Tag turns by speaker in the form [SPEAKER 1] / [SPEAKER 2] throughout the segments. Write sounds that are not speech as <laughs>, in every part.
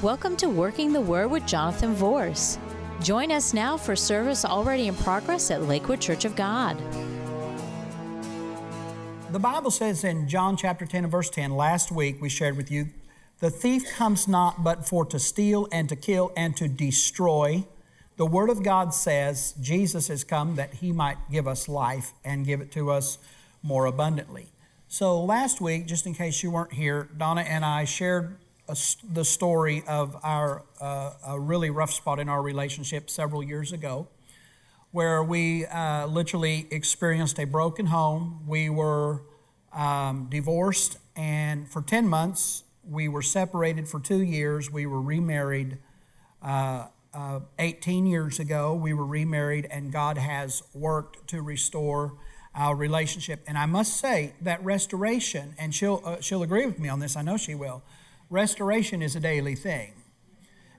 [SPEAKER 1] Welcome to Working the Word with Jonathan Vorse. Join us now for service already in progress at Lakewood Church of God.
[SPEAKER 2] The Bible says in John chapter 10 and verse 10, last week we shared with you, the thief comes not but for to steal and to kill and to destroy. The Word of God says Jesus has come that He might give us life and give it to us more abundantly. So last week, just in case you weren't here, Donna and I shared a, the story of our uh, a really rough spot in our relationship several years ago, where we uh, literally experienced a broken home. We were um, divorced, and for ten months we were separated for two years. We were remarried. Uh, uh, 18 years ago, we were remarried, and God has worked to restore our relationship. And I must say that restoration, and she'll, uh, she'll agree with me on this, I know she will, restoration is a daily thing.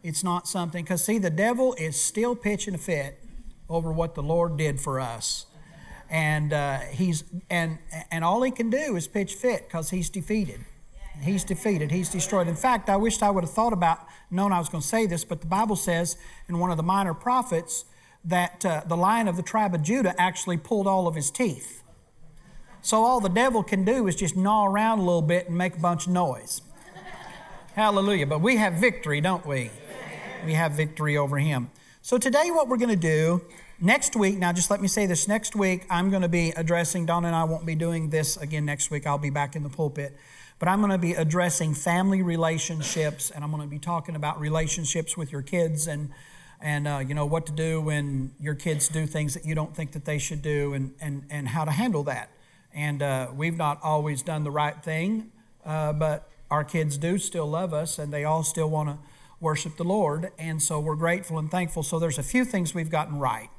[SPEAKER 2] It's not something, because see, the devil is still pitching a fit over what the Lord did for us. And uh, he's and and all he can do is pitch fit because he's defeated. He's defeated. He's destroyed. In fact, I wished I would have thought about, known I was going to say this, but the Bible says in one of the minor prophets that uh, the lion of the tribe of Judah actually pulled all of his teeth. So all the devil can do is just gnaw around a little bit and make a bunch of noise. Hallelujah. But we have victory, don't we? We have victory over him. So today, what we're going to do next week, now just let me say this next week, I'm going to be addressing, Don and I won't be doing this again next week. I'll be back in the pulpit. But I'm going to be addressing family relationships, and I'm going to be talking about relationships with your kids and and uh, you know what to do when your kids do things that you don't think that they should do, and and and how to handle that. And uh, we've not always done the right thing, uh, but our kids do still love us, and they all still want to worship the Lord, and so we're grateful and thankful. So there's a few things we've gotten right,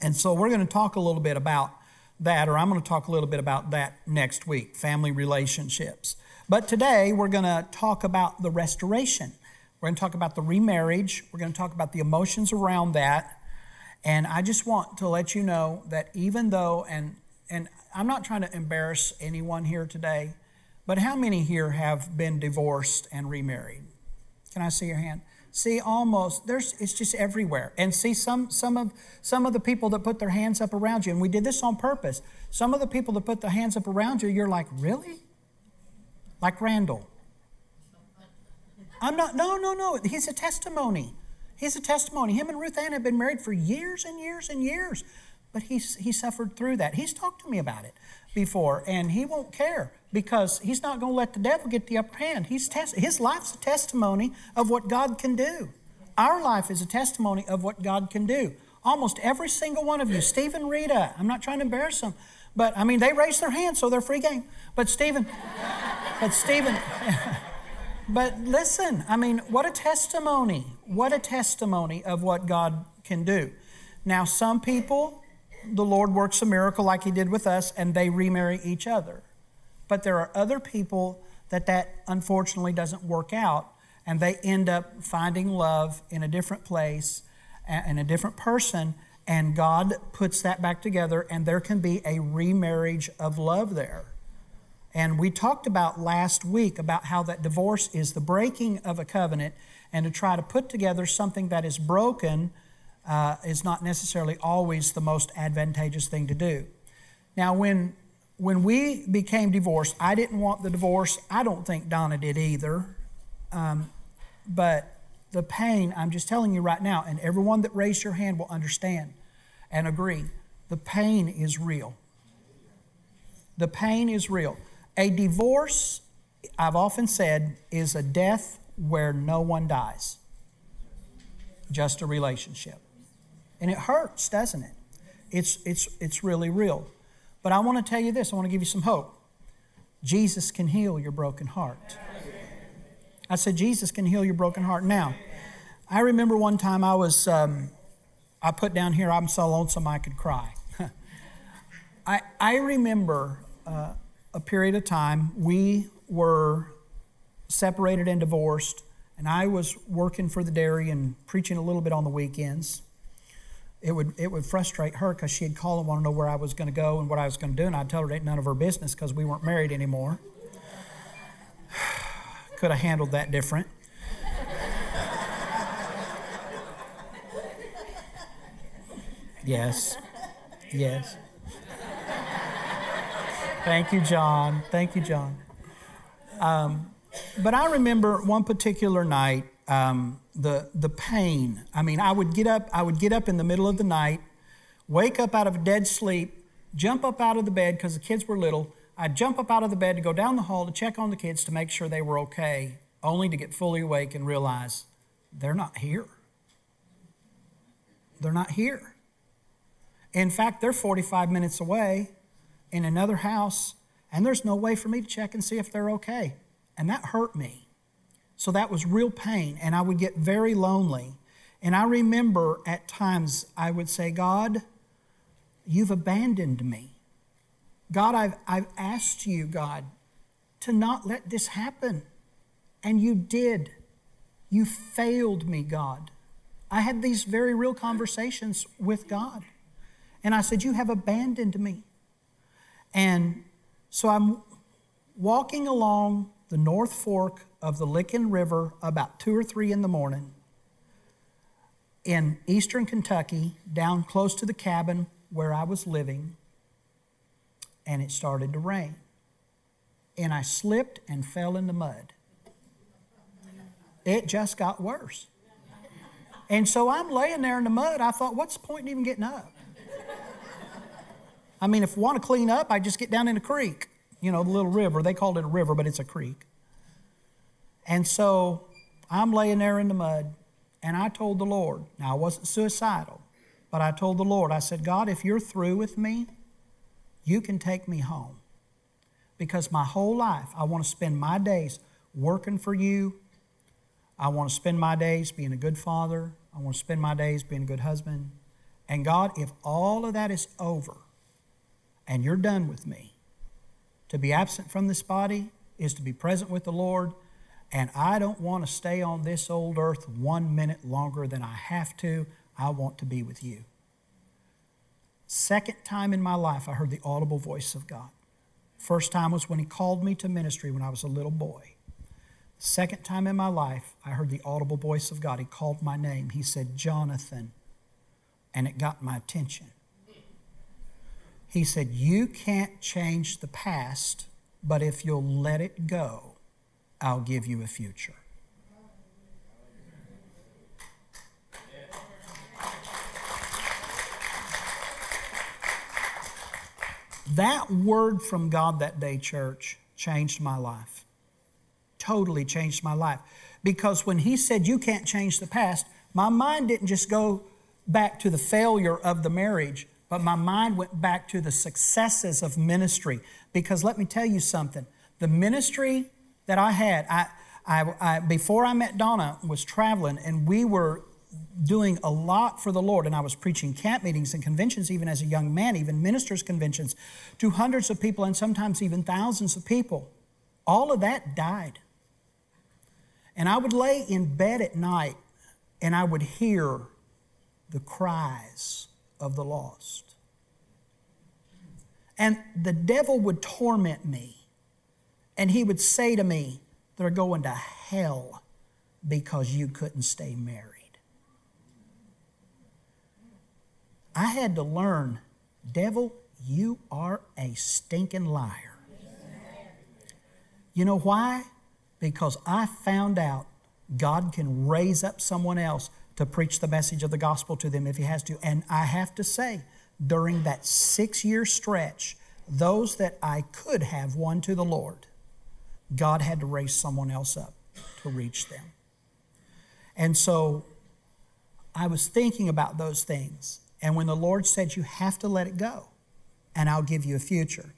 [SPEAKER 2] and so we're going to talk a little bit about that, or I'm going to talk a little bit about that next week family relationships. But today we're going to talk about the restoration. We're going to talk about the remarriage. We're going to talk about the emotions around that. And I just want to let you know that even though, and, and I'm not trying to embarrass anyone here today, but how many here have been divorced and remarried? Can I see your hand? See, almost there's it's just everywhere. And see some some of some of the people that put their hands up around you, and we did this on purpose. Some of the people that put their hands up around you, you're like, really? Like Randall. I'm not, no, no, no. He's a testimony. He's a testimony. Him and Ruth Ann have been married for years and years and years, but he's, he suffered through that. He's talked to me about it before, and he won't care because he's not going to let the devil get the upper hand. He's his life's a testimony of what God can do. Our life is a testimony of what God can do. Almost every single one of you, Stephen, Rita, I'm not trying to embarrass them, but I mean, they raised their hands, so they're free game. But Stephen, but Stephen, <laughs> but listen, I mean, what a testimony. What a testimony of what God can do. Now, some people, the Lord works a miracle like He did with us, and they remarry each other. But there are other people that that unfortunately doesn't work out, and they end up finding love in a different place, in a different person, and God puts that back together, and there can be a remarriage of love there. And we talked about last week about how that divorce is the breaking of a covenant, and to try to put together something that is broken uh, is not necessarily always the most advantageous thing to do. Now, when when we became divorced, I didn't want the divorce. I don't think Donna did either. Um, but the pain, I'm just telling you right now, and everyone that raised your hand will understand and agree the pain is real. The pain is real. A divorce, I've often said, is a death where no one dies, just a relationship. And it hurts, doesn't it? It's, it's, it's really real. But I want to tell you this I want to give you some hope. Jesus can heal your broken heart. I said, Jesus can heal your broken heart. Now, I remember one time I was, um, I put down here, I'm so lonesome I could cry. <laughs> I, I remember uh, a period of time, we were separated and divorced, and I was working for the dairy and preaching a little bit on the weekends it would it would frustrate her because she'd call and want to know where I was going to go and what I was going to do, and I'd tell her it ain't none of her business because we weren't married anymore. <sighs> Could have handled that different. yes, yes. Thank you, John. Thank you, John. Um, but I remember one particular night. Um, the the pain. I mean, I would get up. I would get up in the middle of the night, wake up out of a dead sleep, jump up out of the bed because the kids were little. I'd jump up out of the bed to go down the hall to check on the kids to make sure they were okay, only to get fully awake and realize they're not here. They're not here. In fact, they're 45 minutes away in another house, and there's no way for me to check and see if they're okay. And that hurt me. So that was real pain, and I would get very lonely. And I remember at times I would say, God, you've abandoned me. God, I've, I've asked you, God, to not let this happen. And you did. You failed me, God. I had these very real conversations with God. And I said, You have abandoned me. And so I'm walking along the North Fork of the Licking River about two or three in the morning in eastern Kentucky, down close to the cabin where I was living, and it started to rain. And I slipped and fell in the mud. It just got worse. And so I'm laying there in the mud. I thought, what's the point in even getting up? I mean, if I want to clean up, I just get down in the creek, you know, the little river. They called it a river, but it's a creek. And so I'm laying there in the mud, and I told the Lord, now I wasn't suicidal, but I told the Lord, I said, God, if you're through with me, you can take me home. Because my whole life, I want to spend my days working for you. I want to spend my days being a good father. I want to spend my days being a good husband. And God, if all of that is over, and you're done with me. To be absent from this body is to be present with the Lord, and I don't want to stay on this old earth one minute longer than I have to. I want to be with you. Second time in my life, I heard the audible voice of God. First time was when He called me to ministry when I was a little boy. Second time in my life, I heard the audible voice of God. He called my name. He said, Jonathan. And it got my attention. He said, You can't change the past, but if you'll let it go, I'll give you a future. That word from God that day, church, changed my life. Totally changed my life. Because when He said, You can't change the past, my mind didn't just go back to the failure of the marriage but my mind went back to the successes of ministry. Because let me tell you something the ministry that I had, I, I, I, before I met Donna, was traveling and we were doing a lot for the Lord. And I was preaching camp meetings and conventions, even as a young man, even ministers' conventions, to hundreds of people and sometimes even thousands of people. All of that died. And I would lay in bed at night and I would hear the cries of the lost. And the devil would torment me, and he would say to me, They're going to hell because you couldn't stay married. I had to learn, devil, you are a stinking liar. You know why? Because I found out God can raise up someone else to preach the message of the gospel to them if he has to. And I have to say, during that six year stretch, those that I could have won to the Lord, God had to raise someone else up to reach them. And so I was thinking about those things. And when the Lord said, You have to let it go, and I'll give you a future,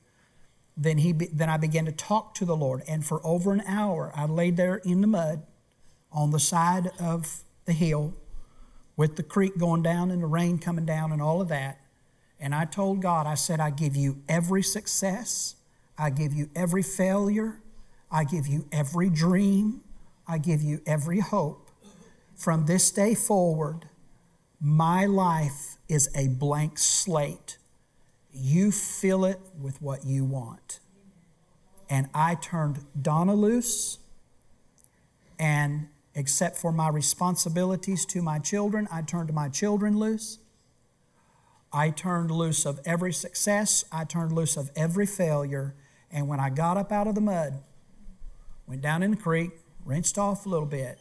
[SPEAKER 2] then, he then I began to talk to the Lord. And for over an hour, I laid there in the mud on the side of the hill with the creek going down and the rain coming down and all of that. And I told God, I said, I give you every success, I give you every failure, I give you every dream, I give you every hope. From this day forward, my life is a blank slate. You fill it with what you want. And I turned Donna loose and except for my responsibilities to my children, I turned my children loose. I turned loose of every success, I turned loose of every failure, and when I got up out of the mud, went down in the creek, rinsed off a little bit,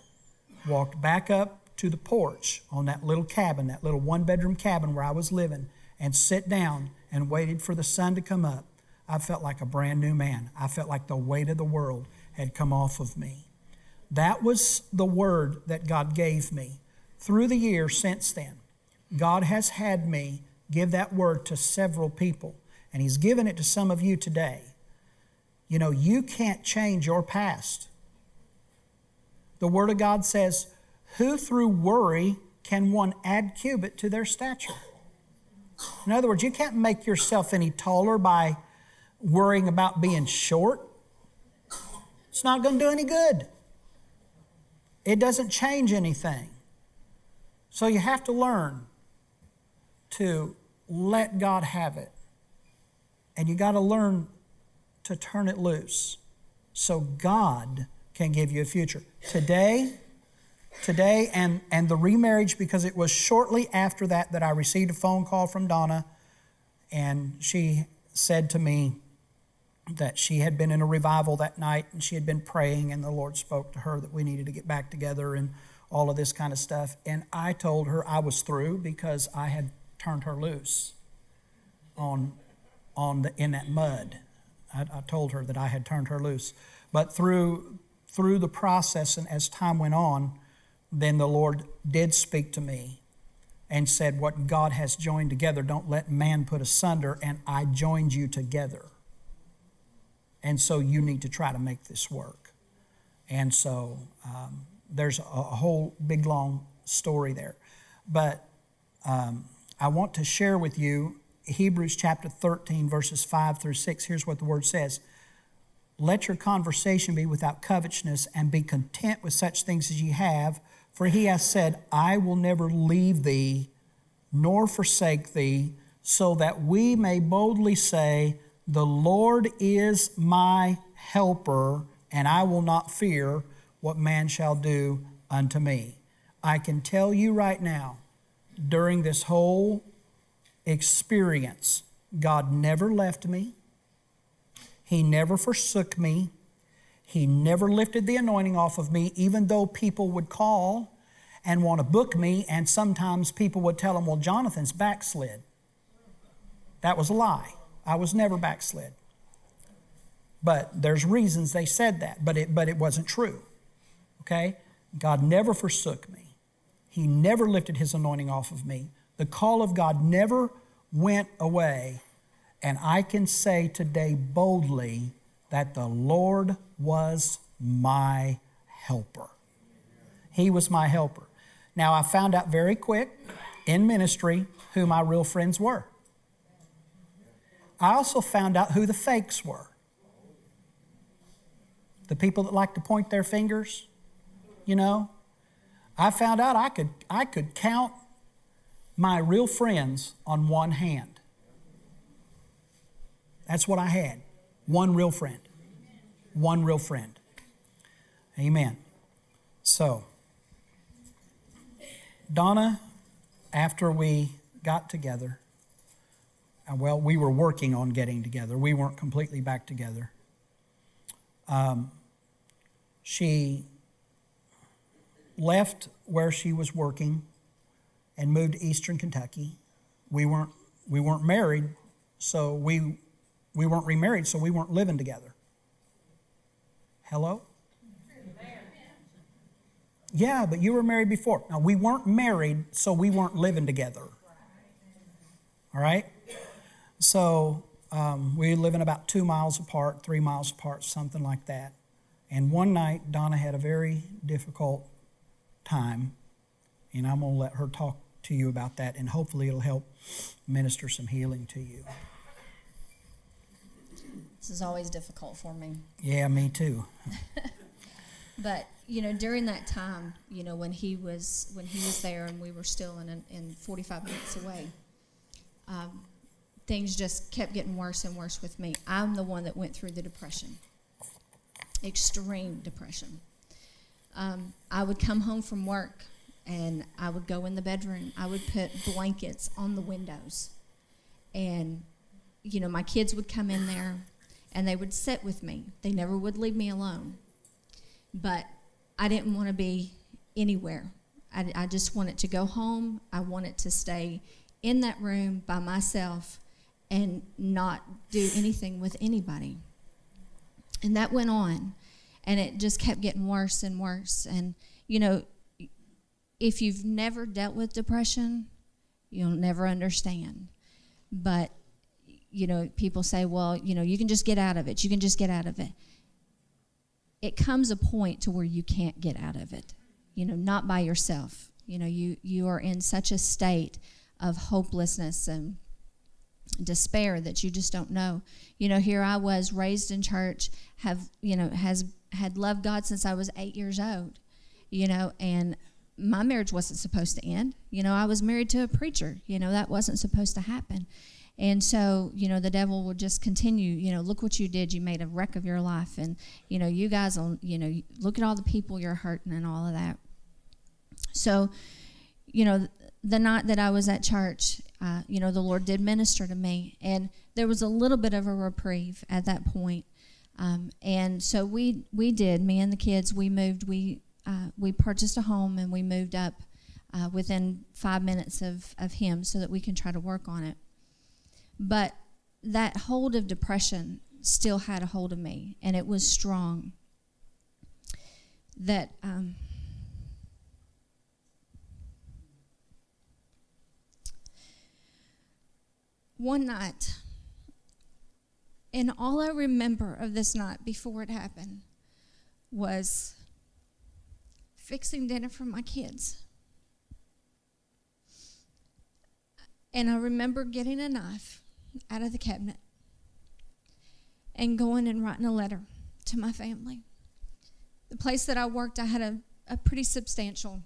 [SPEAKER 2] walked back up to the porch on that little cabin, that little one bedroom cabin where I was living, and sit down and waited for the sun to come up, I felt like a brand new man. I felt like the weight of the world had come off of me. That was the word that God gave me. Through the years since then, God has had me give that word to several people, and He's given it to some of you today. You know, you can't change your past. The Word of God says, Who through worry can one add cubit to their stature? In other words, you can't make yourself any taller by worrying about being short. It's not going to do any good. It doesn't change anything. So you have to learn to let God have it. And you got to learn to turn it loose so God can give you a future. Today, today and, and the remarriage, because it was shortly after that that I received a phone call from Donna, and she said to me that she had been in a revival that night and she had been praying, and the Lord spoke to her that we needed to get back together and all of this kind of stuff. And I told her I was through because I had turned her loose on, on the, in that mud. I, I told her that I had turned her loose. But through, through the process and as time went on, then the Lord did speak to me and said, What God has joined together, don't let man put asunder, and I joined you together. And so you need to try to make this work. And so um, there's a, whole big long story there. But um, I want to share with you Hebrews chapter 13, verses 5 through 6. Here's what the word says Let your conversation be without covetousness, and be content with such things as ye have. For he has said, I will never leave thee nor forsake thee, so that we may boldly say, The Lord is my helper, and I will not fear what man shall do unto me. I can tell you right now, during this whole experience, God never left me. He never forsook me. He never lifted the anointing off of me, even though people would call and want to book me, and sometimes people would tell them, Well, Jonathan's backslid. That was a lie. I was never backslid. But there's reasons they said that, but it, but it wasn't true. Okay? God never forsook me. He never lifted his anointing off of me. The call of God never went away. And I can say today boldly that the Lord was my helper. He was my helper. Now, I found out very quick in ministry who my real friends were. I also found out who the fakes were. The people that like to point their fingers, you know. I found out I could, I could count my real friends on one hand. That's what I had. One real friend. One real friend. Amen. So, Donna, after we got together, uh, well, we were working on getting together. We weren't completely back together. Um, she left where she was working and moved to Eastern Kentucky. We weren't, we weren't married, so we, we weren't remarried, so we weren't living together. Hello? Yeah, but you were married before. Now, we weren't married, so we weren't living together. All right? So, um, we live in about two miles apart, three miles apart, something like that. And one night, Donna had a very difficult time, and I'm going to let her talk to you about that, and hopefully it'll help minister some healing to you.
[SPEAKER 3] This is always difficult for me.
[SPEAKER 2] Yeah, me too. <laughs>
[SPEAKER 3] but you know, during that time, you know, when he was when he was there, and we were still in in 45 minutes away, um, things just kept getting worse and worse with me. I'm the one that went through the depression, extreme depression. Um, I would come home from work and I would go in the bedroom. I would put blankets on the windows and you know, my kids would come in there and they would sit with me. They never would leave me alone. But I didn't want to be anywhere. I, I just wanted to go home. I wanted to stay in that room by myself and not do anything with anybody. And that went on. And it just kept getting worse and worse. And, you know, if you've never dealt with depression, you'll never understand. But you know, people say, well, you know, you can just get out of it. You can just get out of it. It comes a point to where you can't get out of it. You know, not by yourself. You know, you you are in such a state of hopelessness and despair that you just don't know. You know, here I was raised in church, have, you know, has had loved God since I was 8 years old. You know, and my marriage wasn't supposed to end. You know, I was married to a preacher. You know, that wasn't supposed to happen. And so, you know, the devil will just continue, you know, look what you did. You made a wreck of your life. And, you know, you guys, will, you know, look at all the people you're hurting and all of that. So, you know, the night that I was at church, uh, you know, the Lord did minister to me. And there was a little bit of a reprieve at that point. Um, and so we, we did, me and the kids, we moved, we, uh, we purchased a home and we moved up uh, within five minutes of, of him so that we can try to work on it. But that hold of depression still had a hold of me, and it was strong. That um, one night, and all I remember of this night before it happened was fixing dinner for my kids. And I remember getting a knife out of the cabinet and going and writing a letter to my family. The place that I worked, I had a, a pretty substantial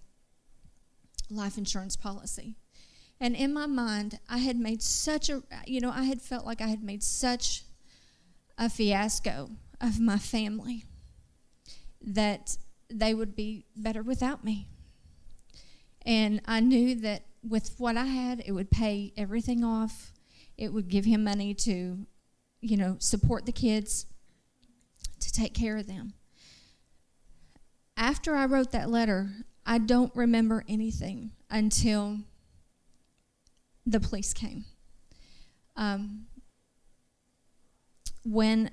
[SPEAKER 3] life insurance policy. And in my mind, I had made such a, you know, I had felt like I had made such a fiasco of my family that they would be better without me. And I knew that with what I had, it would pay everything off it would give him money to, you know, support the kids, to take care of them. After I wrote that letter, I don't remember anything until the police came. Um, when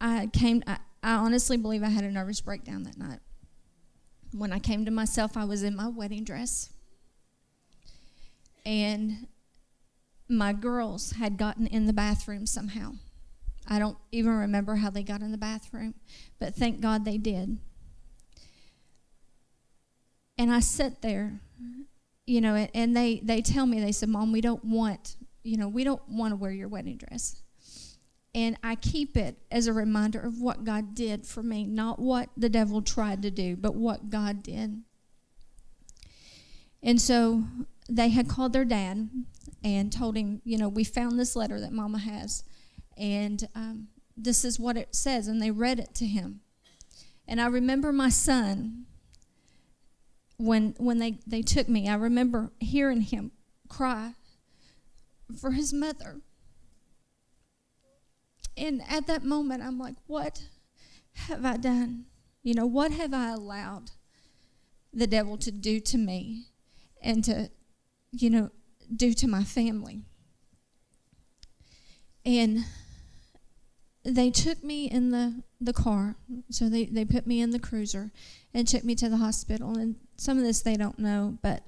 [SPEAKER 3] I came, I, I honestly believe I had a nervous breakdown that night. When I came to myself, I was in my wedding dress. And my girls had gotten in the bathroom somehow. I don't even remember how they got in the bathroom, but thank God they did. And I sit there, you know, and they, they tell me, they said, Mom, we don't want, you know, we don't want to wear your wedding dress. And I keep it as a reminder of what God did for me, not what the devil tried to do, but what God did. And so they had called their dad and told him, you know, we found this letter that Mama has, and um, this is what it says. And they read it to him. And I remember my son when when they, they took me, I remember hearing him cry for his mother. And at that moment, I'm like, what have I done? You know, what have I allowed the devil to do to me and to, you know, do to my family. And they took me in the, the car. So they, they put me in the cruiser and took me to the hospital. And some of this they don't know, but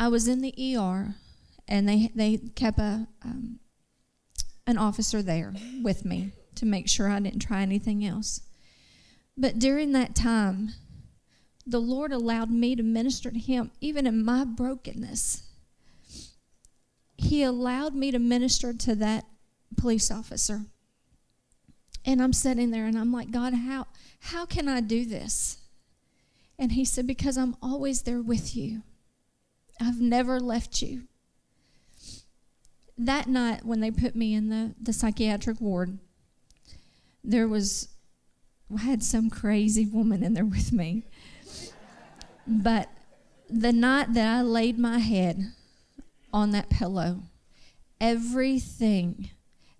[SPEAKER 3] I was in the ER and they, they kept a, um, an officer there with me to make sure I didn't try anything else. But during that time, the Lord allowed me to minister to him even in my brokenness he allowed me to minister to that police officer. And I'm sitting there and I'm like, God, how, how can I do this? And he said, Because I'm always there with you. I've never left you. That night, when they put me in the, the psychiatric ward, there was, I had some crazy woman in there with me. But the night that I laid my head on that pillow everything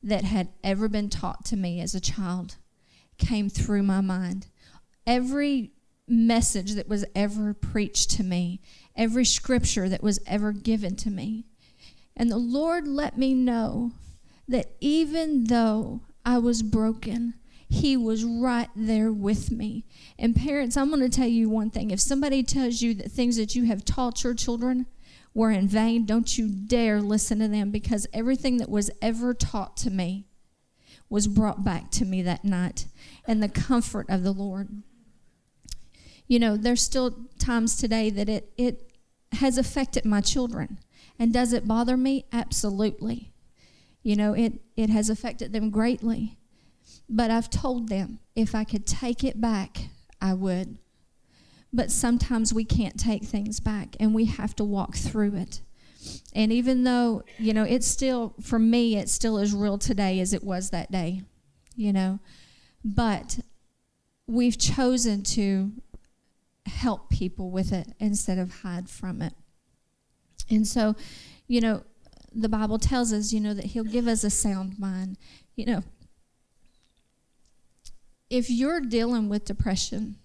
[SPEAKER 3] that had ever been taught to me as a child came through my mind. Every message that was ever preached to me, every scripture that was ever given to me. And the Lord let me know that even though I was broken, He was right there with me. And parents, I'm going to tell you one thing. If somebody tells you that things that you have taught your children were in vain, don't you dare listen to them because everything that was ever taught to me was brought back to me that night and the comfort of the Lord. You know, there's still times today that it, it has affected my children. And does it bother me? Absolutely. You know, it, it has affected them greatly. But I've told them if I could take it back, I would. But sometimes we can't take things back and we have to walk through it. And even though, you know, it's still, for me, it still as real today as it was that day, you know. But we've chosen to help people with it instead of hide from it. And so, you know, the Bible tells us, you know, that He'll give us a sound mind. You know, if you're dealing with depression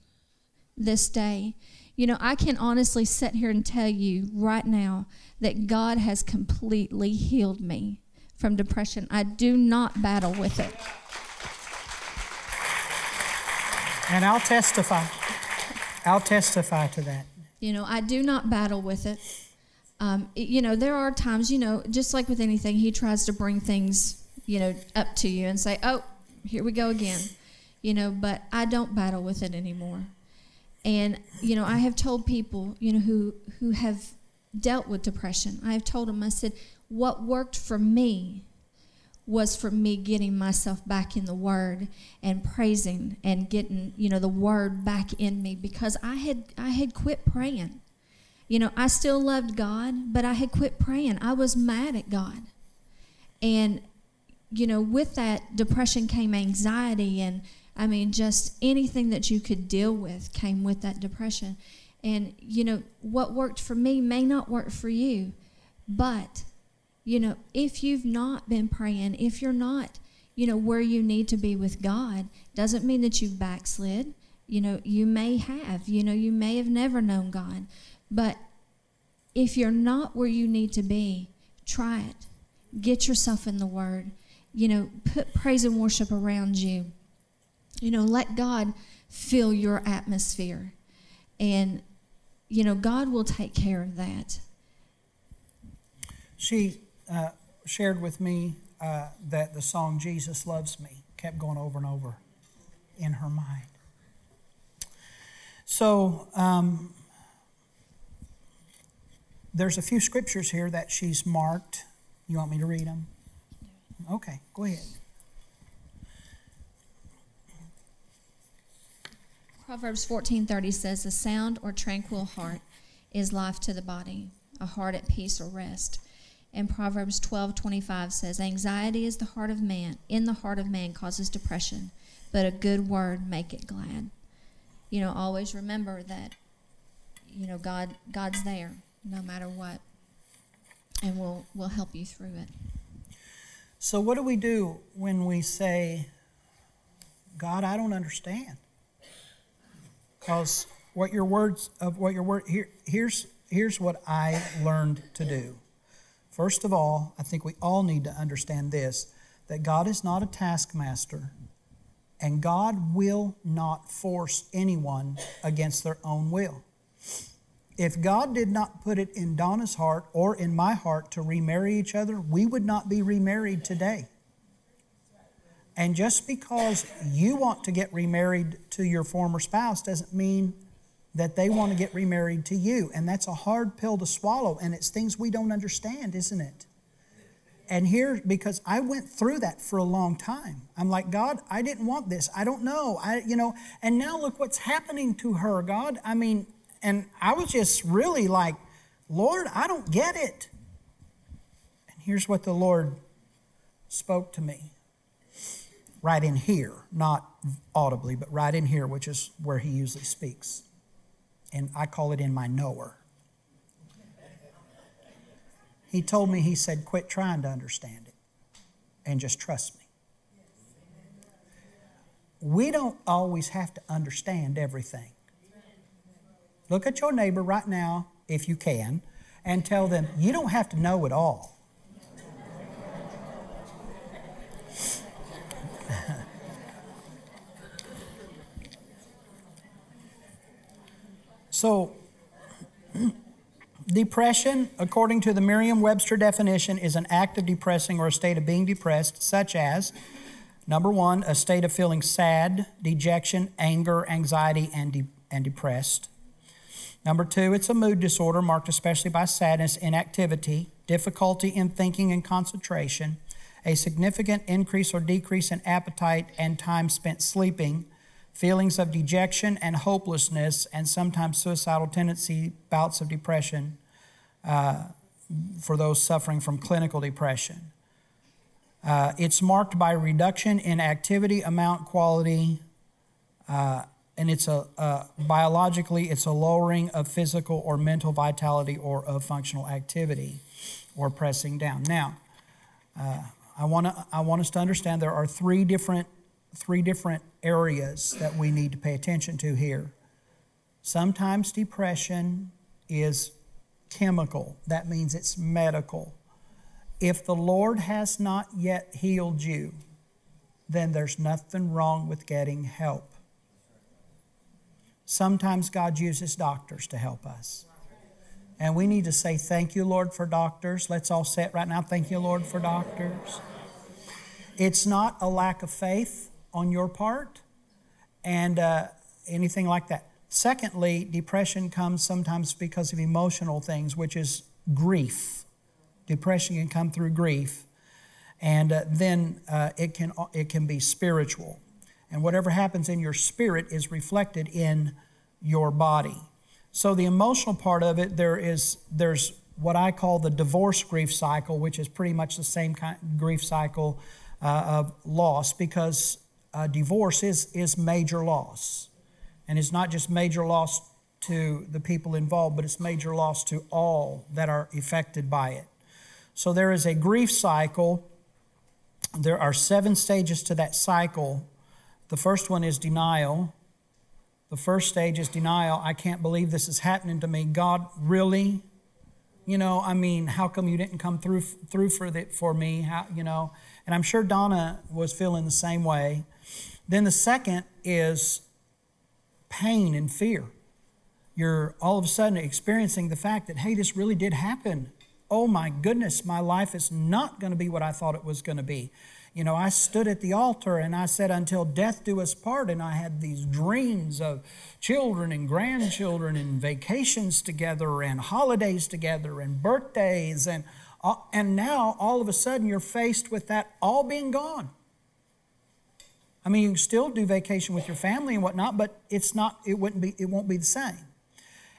[SPEAKER 3] this day, you know, I can honestly sit here and tell you right now that God has completely healed me from depression. I do not battle with it.
[SPEAKER 2] And I'll testify. I'll testify to that.
[SPEAKER 3] You know, I do not battle with it. Um, you know, there are times, you know, just like with anything, he tries to bring things, you know, up to you and say, oh, here we go again. You know, but I don't battle with it anymore. And, you know, I have told people, you know, who, who have dealt with depression, I have told them, I said, what worked for me was for me getting myself back in the word and praising and getting you know the word back in me because i had i had quit praying you know i still loved god but i had quit praying i was mad at god and you know with that depression came anxiety and i mean just anything that you could deal with came with that depression and you know what worked for me may not work for you but you know, if you've not been praying, if you're not, you know, where you need to be with God, doesn't mean that you've backslid. You know, you may have, you know, you may have never known God. But if you're not where you need to be, try it. Get yourself in the Word. You know, put praise and worship around you. You know, let God fill your atmosphere. And, you know, God will take care of that.
[SPEAKER 2] She uh, shared with me uh, that the song Jesus Loves Me kept going over and over in her mind. So, um, there's a few scriptures here that she's marked. You want me to read them? Okay, go ahead.
[SPEAKER 3] Proverbs 14:30 says, "A sound or tranquil heart is life to the body, a heart at peace or rest." And Proverbs 12:25 says, "Anxiety is the heart of man, in the heart of man causes depression, but a good word make it glad." You know, always remember that you know God God's there no matter what. And we'll we'll help you through it.
[SPEAKER 2] So, what do we do when we say, God, I don't understand? Because what your words of what your word here, here's here's what I learned to do. First of all, I think we all need to understand this that God is not a taskmaster, and God will not force anyone against their own will. If God did not put it in Donna's heart or in my heart to remarry each other, we would not be remarried today. And just because you want to get remarried to your former spouse doesn't mean that they want to get remarried to you. And that's a hard pill to swallow, and it's things we don't understand, isn't it? And here, because I went through that for a long time, I'm like, God, I didn't want this. I don't know. I, you know, and now look what's happening to her, God. I mean, and I was just really like, Lord, I don't get it. And here's what the Lord spoke to me right in here, not audibly, but right in here, which is where He usually speaks. And I call it in my knower. He told me, He said, quit trying to understand it and just trust me. We don't always have to understand everything. Look at your neighbor right now, if you can, and tell them, you don't have to know it all. <laughs> so, <clears throat> depression, according to the Merriam Webster definition, is an act of depressing or a state of being depressed, such as number one, a state of feeling sad, dejection, anger, anxiety, and, de- and depressed. Number two, it's a mood disorder marked especially by sadness, inactivity, difficulty in thinking and concentration, a significant increase or decrease in appetite and time spent sleeping, feelings of dejection and hopelessness, and sometimes suicidal tendency, bouts of depression uh, for those suffering from clinical depression. Uh, it's marked by reduction in activity, amount, quality, uh, and it's a uh, biologically it's a lowering of physical or mental vitality or of functional activity or pressing down. Now, uh, I want to I want us to understand there are three different three different areas that we need to pay attention to here. Sometimes depression is chemical. That means it's medical. If the Lord has not yet healed you, then there's nothing wrong with getting help. Sometimes God uses doctors to help us. And we need to say, Thank you, Lord, for doctors. Let's all say it right now. Thank you, Lord, for doctors. It's not a lack of faith on your part and uh, anything like that. Secondly, depression comes sometimes because of emotional things, which is grief. Depression can come through grief. And uh, then uh, it, can, it can be spiritual. And whatever happens in your spirit is reflected in your body. So the emotional part of it, there is there's what I call the divorce grief cycle, which is pretty much the same kind of grief cycle uh, of loss, because uh, divorce is is major loss, and it's not just major loss to the people involved, but it's major loss to all that are affected by it. So there is a grief cycle. There are seven stages to that cycle the first one is denial. The first stage is denial. I can't believe this is happening to me. God, really? You know, I mean, how come you didn't come through through for the, for me? How, you know, and I'm sure Donna was feeling the same way. Then the second is pain and fear. You're all of a sudden experiencing the fact that, hey, this really did happen. Oh my goodness, my life is not going to be what I thought it was going to be. You know, I stood at the altar and I said, Until death do us part. And I had these dreams of children and grandchildren and vacations together and holidays together and birthdays. And, and now all of a sudden you're faced with that all being gone. I mean, you can still do vacation with your family and whatnot, but it's not, it wouldn't be, it won't be the same.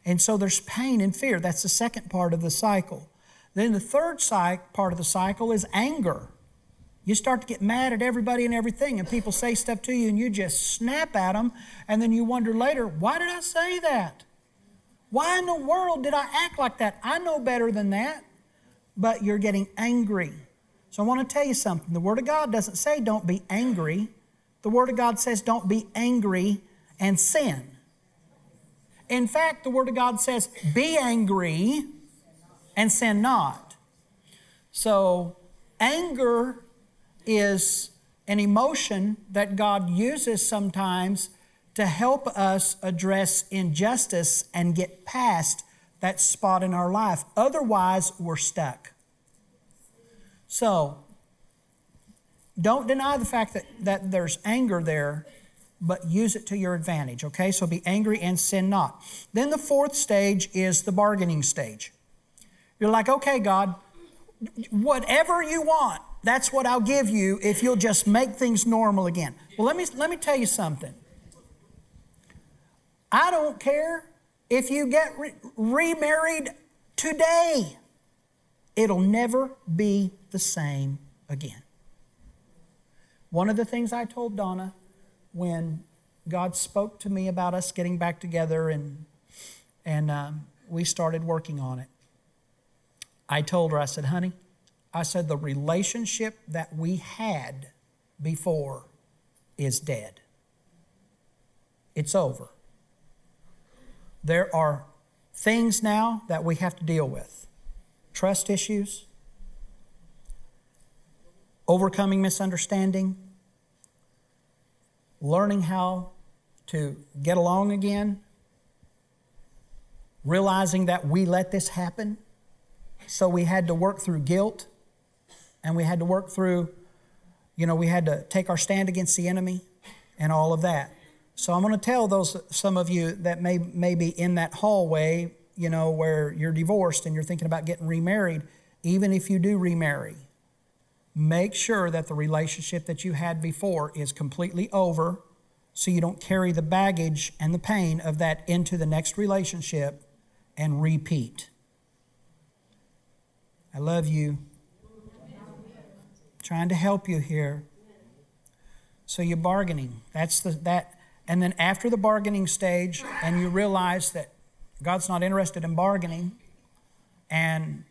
[SPEAKER 2] And so there's pain and fear. That's the second part of the cycle. Then the third part of the cycle is anger. You start to get mad at everybody and everything, and people say stuff to you, and you just snap at them, and then you wonder later, why did I say that? Why in the world did I act like that? I know better than that. But you're getting angry. So I want to tell you something. The Word of God doesn't say don't be angry, the Word of God says don't be angry and sin. In fact, the Word of God says be angry and sin not. So, anger is an emotion that God uses sometimes to help us address injustice and get past that spot in our life. Otherwise, we're stuck. So, don't deny the fact that, that there's anger there, but use it to your advantage, okay? So be angry and sin not. Then the fourth stage is the bargaining stage. You're like, okay, God, whatever you want, that's what I'll give you if you'll just make things normal again. Well, let me, let me tell you something. I don't care if you get re- remarried today, it'll never be the same again. One of the things I told Donna when God spoke to me about us getting back together and, and um, we started working on it, I told her, I said, honey, I said, the relationship that we had before is dead. It's over. There are things now that we have to deal with trust issues, overcoming misunderstanding, learning how to get along again, realizing that we let this happen. So we had to work through guilt and we had to work through, you know, we had to take our stand against the enemy and all of that. So I'm going to tell those some of you that may, may be in that hallway, you know, where you're divorced and you're thinking about getting remarried, even if you do remarry, make sure that the relationship that you had before is completely over so you don't carry the baggage and the pain of that into the next relationship and repeat. I love you. Trying to help you here. So you're bargaining. That's the that and then after the bargaining stage and you realize that God's not interested in bargaining and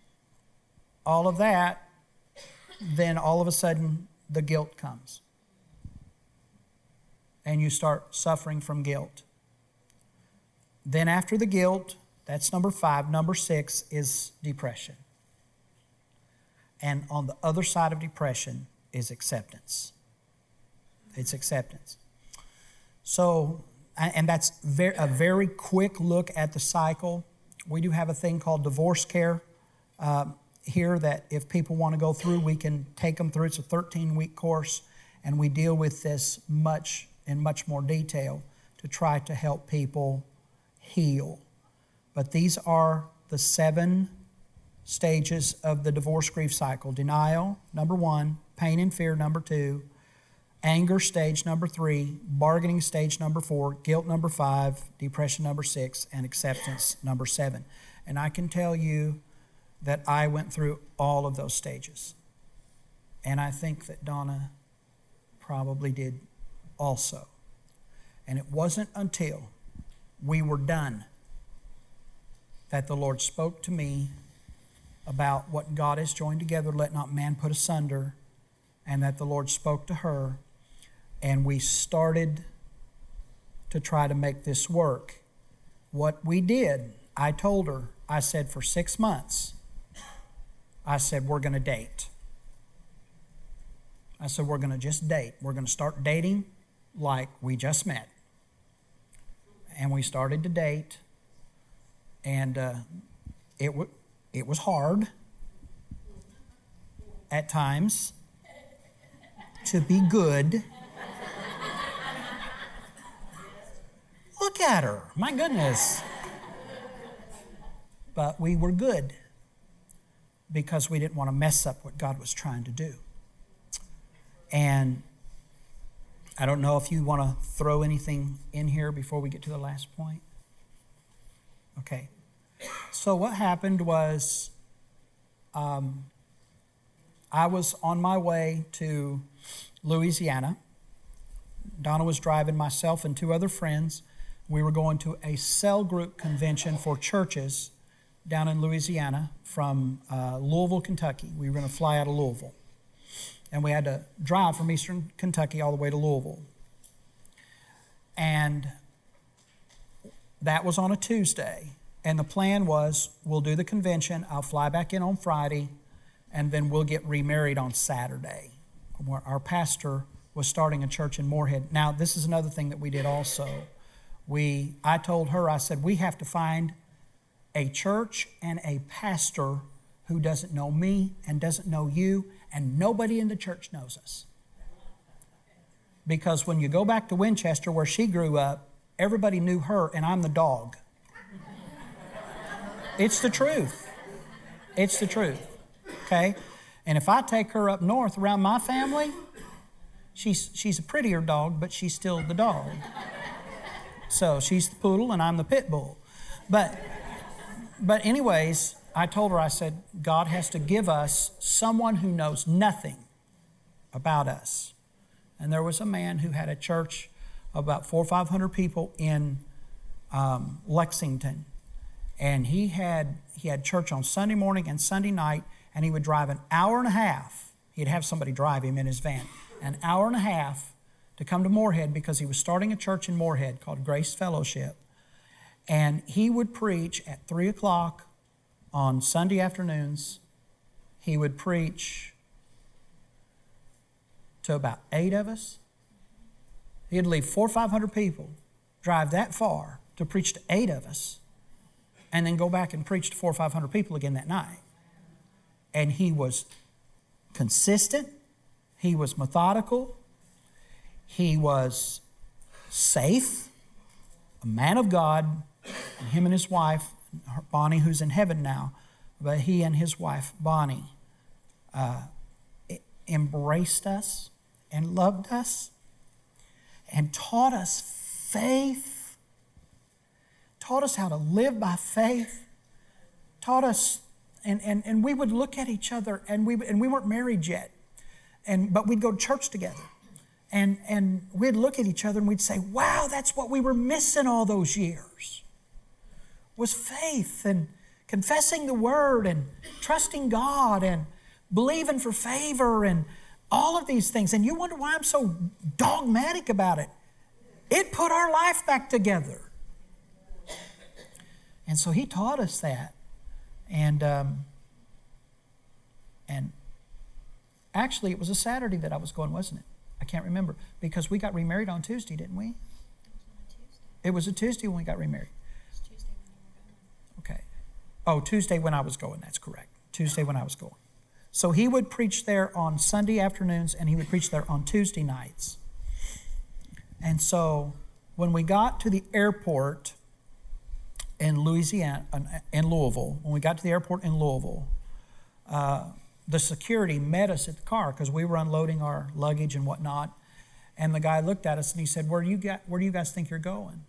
[SPEAKER 2] all of that, then all of a sudden the guilt comes. And you start suffering from guilt. Then, after the guilt, that's number five. Number six is depression. And on the other side of depression is acceptance. It's acceptance. So, and that's a very quick look at the cycle. We do have a thing called divorce care. Um, here that if people want to go through, we can take them through. It's a 13 week course, and we deal with this much in much more detail to try to help people heal. But these are the seven stages of the divorce grief cycle. Denial, number one, pain and fear, number two, anger, stage number three, bargaining, stage number four, guilt, number five, depression, number six, and acceptance, number seven. And I can tell you, that I went through all of those stages. And I think that Donna probably did also. And it wasn't until we were done that the Lord spoke to me about what God has joined together, let not man put asunder, and that the Lord spoke to her, and we started to try to make this work. What we did, I told her, I said, for six months, I said, We're going to date. I said, We're going to just date. We're going to start dating like we just met. And we started to date, and uh, it, w- it was hard at times to be good. Look at her, my goodness. But we were good because we didn't want to mess up what God was trying to do. And I don't know if you want to throw anything in here before we get to the last point. Okay. So, what happened was um, I was on my way to Louisiana. Donna was driving myself and two other friends. We were going to a cell group convention for churches down in Louisiana from uh, Louisville, Kentucky. We were going to fly out of Louisville. And we had to drive from eastern Kentucky all the way to Louisville. And that was on a Tuesday. And the plan was we'll do the convention, I'll fly back in on Friday, and then we'll get remarried on Saturday. Our pastor was starting a church in Morehead. Now, this is another thing that we did also. We, I told her, I said, we have to find a church and a pastor who doesn't know me and doesn't know you, and nobody in the church knows us. Because when you go back to Winchester, where she grew up, everybody knew her, and I'm the dog. It's the truth. It's the truth. Okay? And if I take her up north around my family, she's, she's a prettier dog, but she's still the dog. So she's the poodle, and I'm the pit bull. But but, anyways, I told her, I said, God has to give us someone who knows nothing about us. And there was a man who had a church of about four or 500 people in um, Lexington. And he had, he had church on Sunday morning and Sunday night, and he would drive an hour and a half. He'd have somebody drive him in his van, an hour and a half to come to Morehead because he was starting a church in Morehead called Grace Fellowship. And he would preach at 3 o'clock on Sunday afternoons. He would preach to about eight of us. He'd leave four or five hundred people, drive that far to preach to eight of us, and then go back and preach to four or five hundred people again that night. And he was consistent, he was methodical, he was safe, a man of God, and him and his wife, Bonnie, who's in heaven now, but he and his wife, Bonnie, uh, embraced us and loved us and taught us faith, taught us how to live by faith, taught us, and, and, and we would look at each other, and we, and we weren't married yet, and, but we'd go to church together. And, and we'd look at each other and we'd say, wow, that's what we were missing all those years was faith and confessing the word and trusting God and believing for favor and all of these things. And you wonder why I'm so dogmatic about it. It put our life back together. And so he taught us that. And, um, and actually, it was a Saturday that I was going, wasn't it? I can't remember. Because we got remarried on Tuesday, didn't we? It was a Tuesday when we got remarried. It was Tuesday when you were going. Okay. Oh, Tuesday when I was going, that's correct. Tuesday when I was going. So he would preach there on Sunday afternoons and he would preach there on Tuesday nights. And so when we got to the airport in Louisiana, in Louisville, when we got to the airport in Louisville, uh, the security met us at the car because we were unloading our luggage and whatnot. And the guy looked at us and he said, "Where do you get? Where do you guys think you're going?"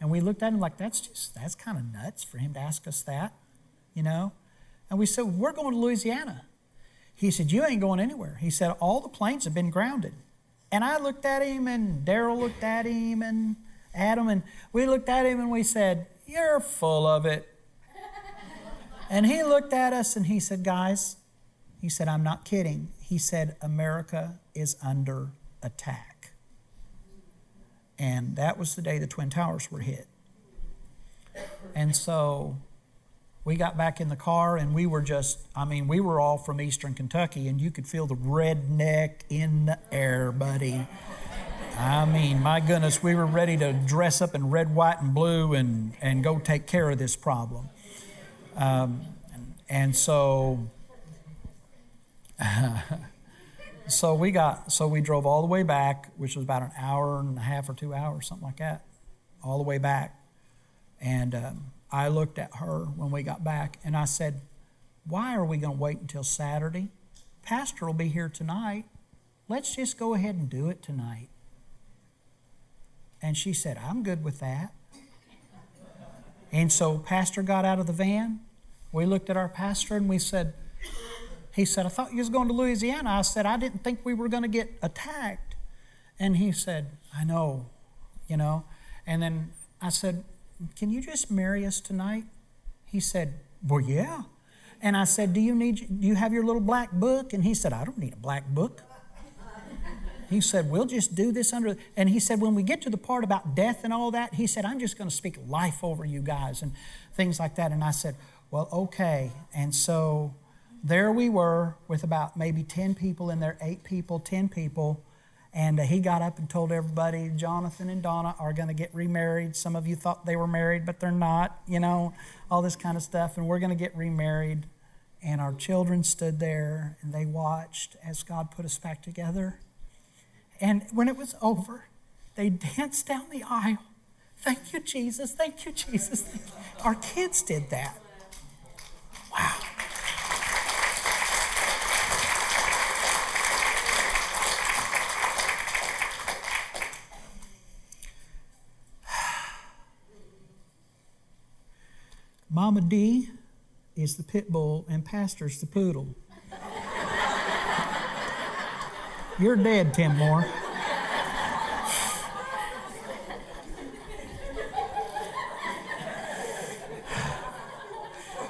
[SPEAKER 2] And we looked at him like, "That's just that's kind of nuts for him to ask us that, you know." And we said, "We're going to Louisiana." He said, You ain't going anywhere. He said, All the planes have been grounded. And I looked at him, and Daryl looked at him, and Adam, and we looked at him, and we said, You're full of it. and he looked at us, and he said, Guys, he said, I'm not kidding. He said, America is under attack. And that was the day the Twin Towers were hit. And so we got back in the car and we were just, I mean, we were all from eastern Kentucky and you could feel the redneck in the air, buddy. I mean, my goodness, we were ready to dress up in red, white, and blue and, and go take care of this problem. Um, and so, <laughs> so we got, so we drove all the way back, which was about an hour and a half or two hours, something like that, all the way back. And um, I looked at her when we got back and I said, Why are we going to wait until Saturday? Pastor will be here tonight. Let's just go ahead and do it tonight. And she said, I'm good with that. And so Pastor got out of the van. We looked at our pastor and we said, he said, I thought you was going to Louisiana. I said, I didn't think we were going to get attacked. And he said, I know, you know. And then I said, can you just marry us tonight? He said, Well, yeah. And I said, Do you need do you have your little black book? And he said, I don't need a black book. He said, We'll just do this under and he said, when we get to the part about death and all that, he said, I'm just going to speak life over you guys and things like that. And I said, Well, okay. And so there we were with about maybe 10 people in there, eight people, 10 people. And uh, he got up and told everybody Jonathan and Donna are going to get remarried. Some of you thought they were married, but they're not, you know, all this kind of stuff. And we're going to get remarried. And our children stood there and they watched as God put us back together. And when it was over, they danced down the aisle. Thank you, Jesus. Thank you, Jesus. Thank you. Our kids did that. Wow. <sighs> Mama D is the pit bull and Pastor's the poodle. You're dead, Tim Moore.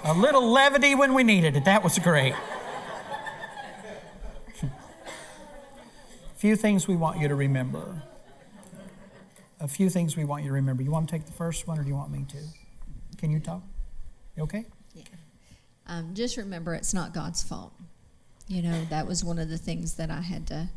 [SPEAKER 2] A little levity when we needed it. That was great. A few things we want you to remember. A few things we want you to remember. You want to take the first one or do you want me to? Can you talk? You okay?
[SPEAKER 3] Yeah. Um, just remember it's not God's fault. You know, that was one of the things that I had to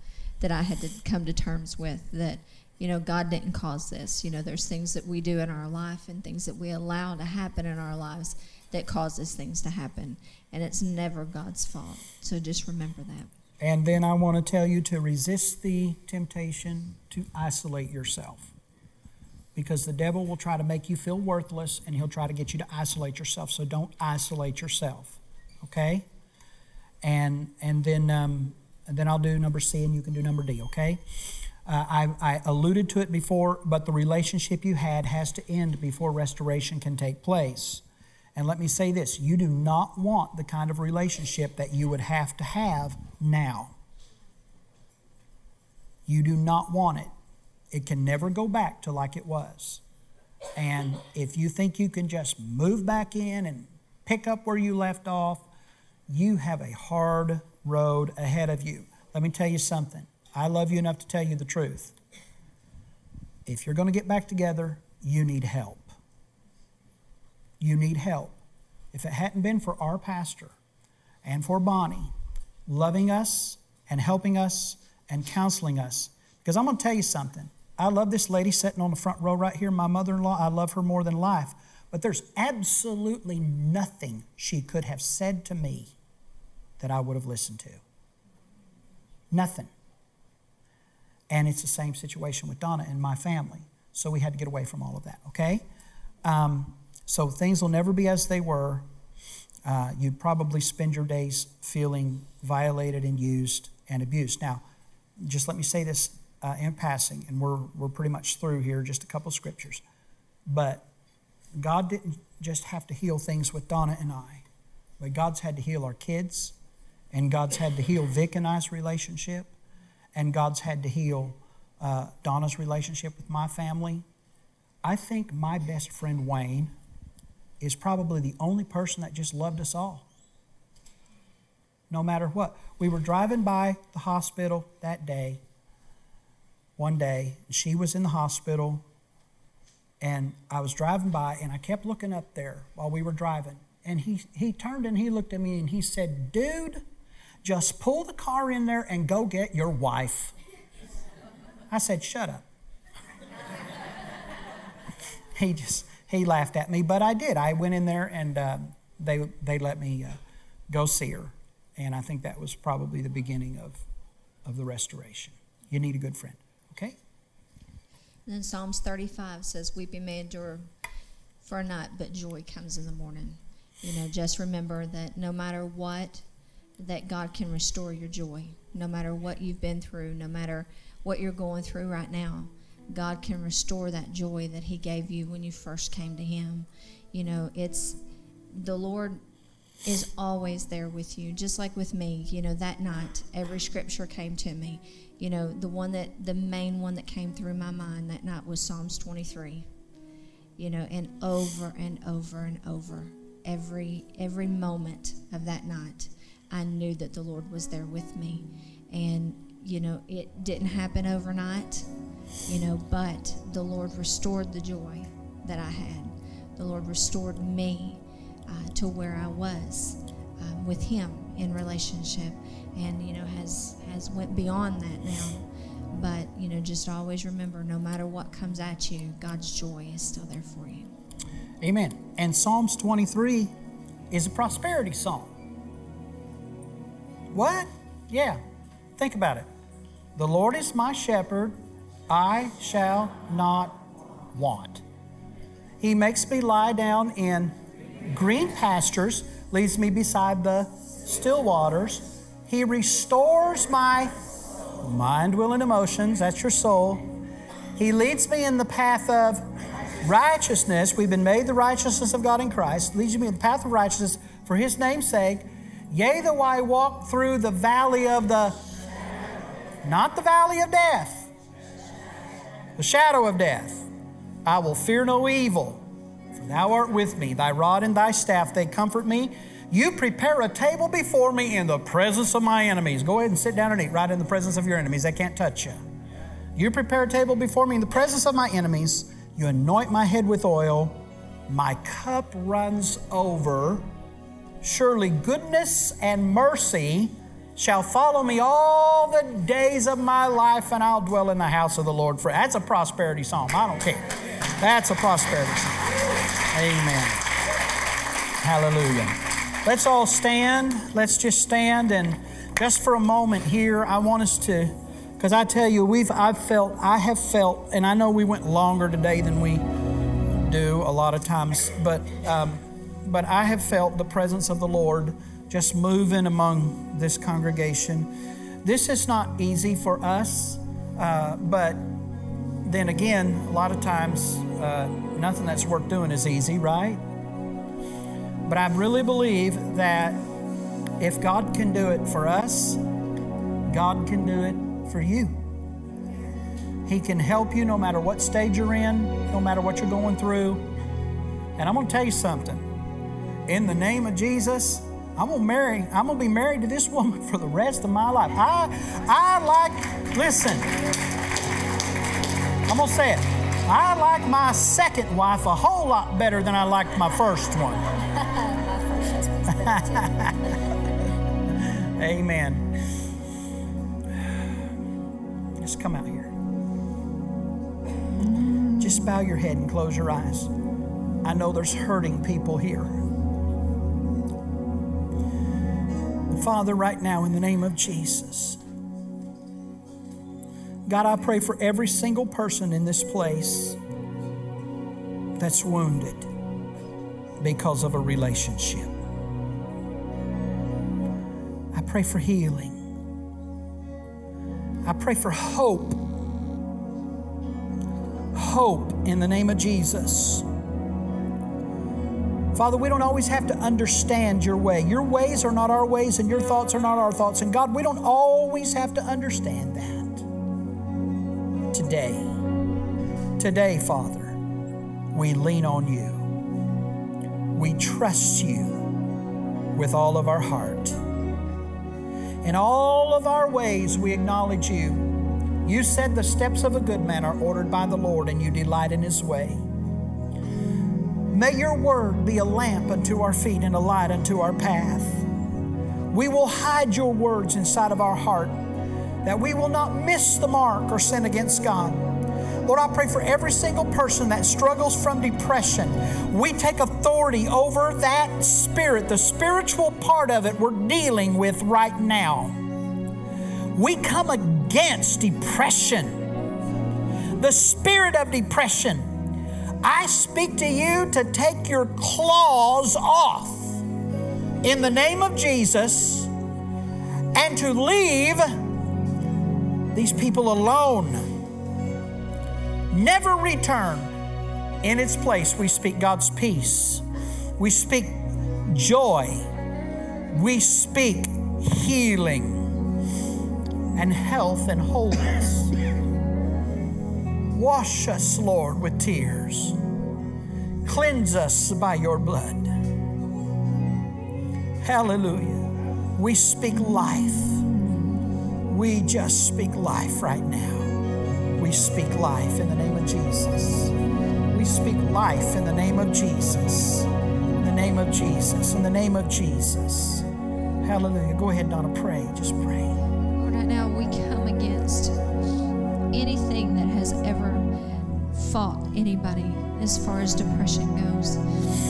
[SPEAKER 3] that I had to come to terms with that you know, God didn't cause this. You know, there's things that we do in our life and things that we allow to happen in our lives that causes things to happen. And it's never God's fault. So just remember that.
[SPEAKER 2] And then I want to tell you to resist the temptation to isolate yourself. Because the devil will try to make you feel worthless and he'll try to get you to isolate yourself. So don't isolate yourself. Okay? And and then um, and then I'll do number C and you can do number D, okay? Uh, I, I alluded to it before, but the relationship you had has to end before restoration can take place. And let me say this you do not want the kind of relationship that you would have to have now. You do not want it. It can never go back to like it was. And if you think you can just move back in and pick up where you left off, you have a hard road ahead of you. Let me tell you something. I love you enough to tell you the truth. If you're going to get back together, you need help. You need help. If it hadn't been for our pastor and for Bonnie loving us and helping us and counseling us, because I'm going to tell you something. I love this lady sitting on the front row right here, my mother in law. I love her more than life. But there's absolutely nothing she could have said to me that I would have listened to. Nothing. And it's the same situation with Donna and my family. So we had to get away from all of that, okay? Um, so things will never be as they were. Uh, you'd probably spend your days feeling violated and used and abused. Now, just let me say this uh, in passing, and we're, we're pretty much through here, just a couple scriptures. But God didn't just have to heal things with Donna and I, but God's had to heal our kids, and God's had to heal Vic and I's relationship and God's had to heal uh, Donna's relationship with my family. I think my best friend Wayne is probably the only person that just loved us all. No matter what. We were driving by the hospital that day, one day, and she was in the hospital, and I was driving by, and I kept looking up there while we were driving. And he, he turned and he looked at me and he said, Dude, just pull the car in there and go get your wife. I said, Shut up. <laughs> he just, he laughed at me, but I did. I went in there and uh, they, they let me uh, go see her. And I think that was probably the beginning of, of the restoration. You need a good friend, okay?
[SPEAKER 3] And then Psalms 35 says, Weeping may endure for a night, but joy comes in the morning. You know, just remember that no matter what that God can restore your joy. No matter what you've been through, no matter what you're going through right now, God can restore that joy that He gave you when you first came to Him. You know, it's the Lord is always there with you, just like with me. You know, that night, every scripture came to me. You know, the one that, the main one that came through my mind that night was Psalms 23. You know, and over and over and over, every every moment of that night I knew that the Lord was there with me. And, you know, it didn't happen overnight, you know, but the Lord restored the joy that I had. The Lord restored me uh, to where I was um, with Him in relationship, and you know has has went beyond that now. But you know, just always remember, no matter what comes at you, God's joy is still there for you.
[SPEAKER 2] Amen. And Psalms 23 is a prosperity song. What? Yeah. Think about it. The Lord is my shepherd, I shall not want. He makes me lie down in green pastures, leads me beside the still waters. He restores my mind, will, and emotions. That's your soul. He leads me in the path of righteousness. We've been made the righteousness of God in Christ. Leads me in the path of righteousness for His name's sake. Yea, though I walk through the valley of the, not the valley of death, the shadow of death, I will fear no evil, For thou art with me, thy rod and thy staff, they comfort me. You prepare a table before me in the presence of my enemies. Go ahead and sit down and eat right in the presence of your enemies. They can't touch you. You prepare a table before me in the presence of my enemies. You anoint my head with oil. My cup runs over. Surely goodness and mercy shall follow me all the days of my life, and I'll dwell in the house of the Lord for that's a prosperity psalm. I don't care. That's a prosperity psalm. Amen. Hallelujah. Let's all stand. Let's just stand and just for a moment here, I want us to because I tell you, we've I've felt I have felt, and I know we went longer today than we do a lot of times, but um, but I have felt the presence of the Lord just moving among this congregation. This is not easy for us, uh, but then again, a lot of times, uh, nothing that's worth doing is easy, right? But I really believe that if God can do it for us, God can do it for you. He can help you no matter what stage you're in, no matter what you're going through. And I'm going to tell you something. In the name of Jesus, I'm gonna marry. I'm gonna be married to this woman <laughs> for the rest of my life. I, I like. Listen, I'm gonna say it. I like my second wife a whole lot better than I liked my first one. <laughs> <laughs> Amen. Just come out here. Just bow your head and close your eyes. I know there's hurting people here. Father, right now, in the name of Jesus, God, I pray for every single person in this place that's wounded because of a relationship. I pray for healing. I pray for hope. Hope in the name of Jesus. Father, we don't always have to understand your way. Your ways are not our ways, and your thoughts are not our thoughts. And God, we don't always have to understand that. Today, today, Father, we lean on you. We trust you with all of our heart. In all of our ways, we acknowledge you. You said the steps of a good man are ordered by the Lord, and you delight in his way. May your word be a lamp unto our feet and a light unto our path. We will hide your words inside of our heart that we will not miss the mark or sin against God. Lord, I pray for every single person that struggles from depression. We take authority over that spirit, the spiritual part of it we're dealing with right now. We come against depression, the spirit of depression. I speak to you to take your claws off in the name of Jesus and to leave these people alone. Never return. In its place, we speak God's peace. We speak joy. We speak healing and health and wholeness. Wash us, Lord, with tears. Cleanse us by your blood. Hallelujah. We speak life. We just speak life right now. We speak life in the name of Jesus. We speak life in the name of Jesus. In the name of Jesus. In the name of Jesus. Hallelujah. Go ahead, Donna, pray. Just pray.
[SPEAKER 3] Right now we come against anything that has ever fought anybody as far as depression goes.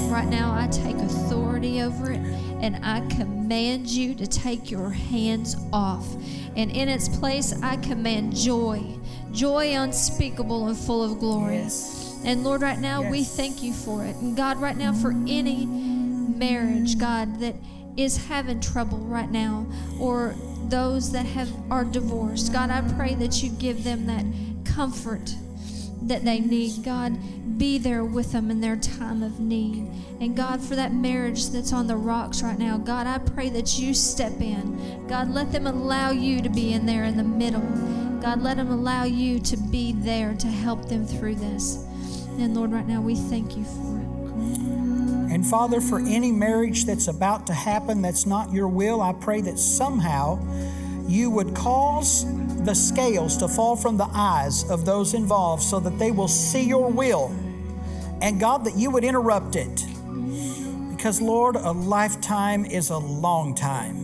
[SPEAKER 3] Right now, I take authority over it and I command you to take your hands off. And in its place, I command joy, joy unspeakable and full of glory.
[SPEAKER 2] Yes.
[SPEAKER 3] And Lord, right now, we thank you for it. And God, right now, for any marriage, God, that is having trouble right now, or those that have are divorced, God, I pray that you give them that comfort that they need. God, be there with them in their time of need. And God, for that marriage that's on the rocks right now, God, I pray that you step in. God, let them allow you to be in there in the middle. God, let them allow you to be there to help them through this. And Lord, right now we thank you for it.
[SPEAKER 2] And Father, for any marriage that's about to happen that's not your will, I pray that somehow you would cause the scales to fall from the eyes of those involved so that they will see your will. And God, that you would interrupt it. Because, Lord, a lifetime is a long time.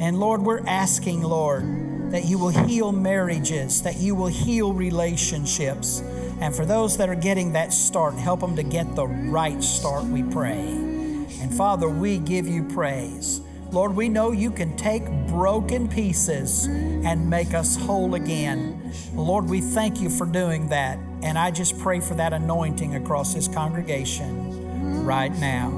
[SPEAKER 2] And Lord, we're asking, Lord, that you will heal marriages, that you will heal relationships. And for those that are getting that start, help them to get the right start, we pray. And Father, we give you praise. Lord, we know you can take broken pieces and make us whole again. Lord, we thank you for doing that. And I just pray for that anointing across this congregation right now.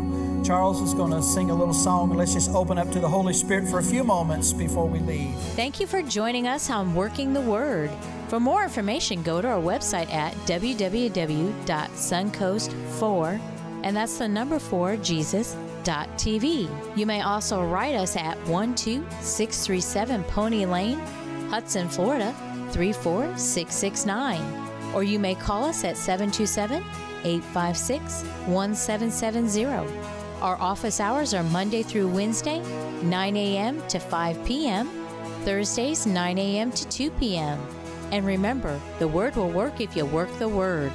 [SPEAKER 2] Charles is going to sing a little song. Let's just open up to the Holy Spirit for a few moments before we leave.
[SPEAKER 1] Thank you for joining us on Working the Word. For more information, go to our website at www.suncoast4, and that's the number 4 Jesus.tv. You may also write us at 12637 Pony Lane, Hudson, Florida 34669. Or you may call us at 727 856 1770. Our office hours are Monday through Wednesday, 9 a.m. to 5 p.m., Thursdays, 9 a.m. to 2 p.m. And remember, the Word will work if you work the Word.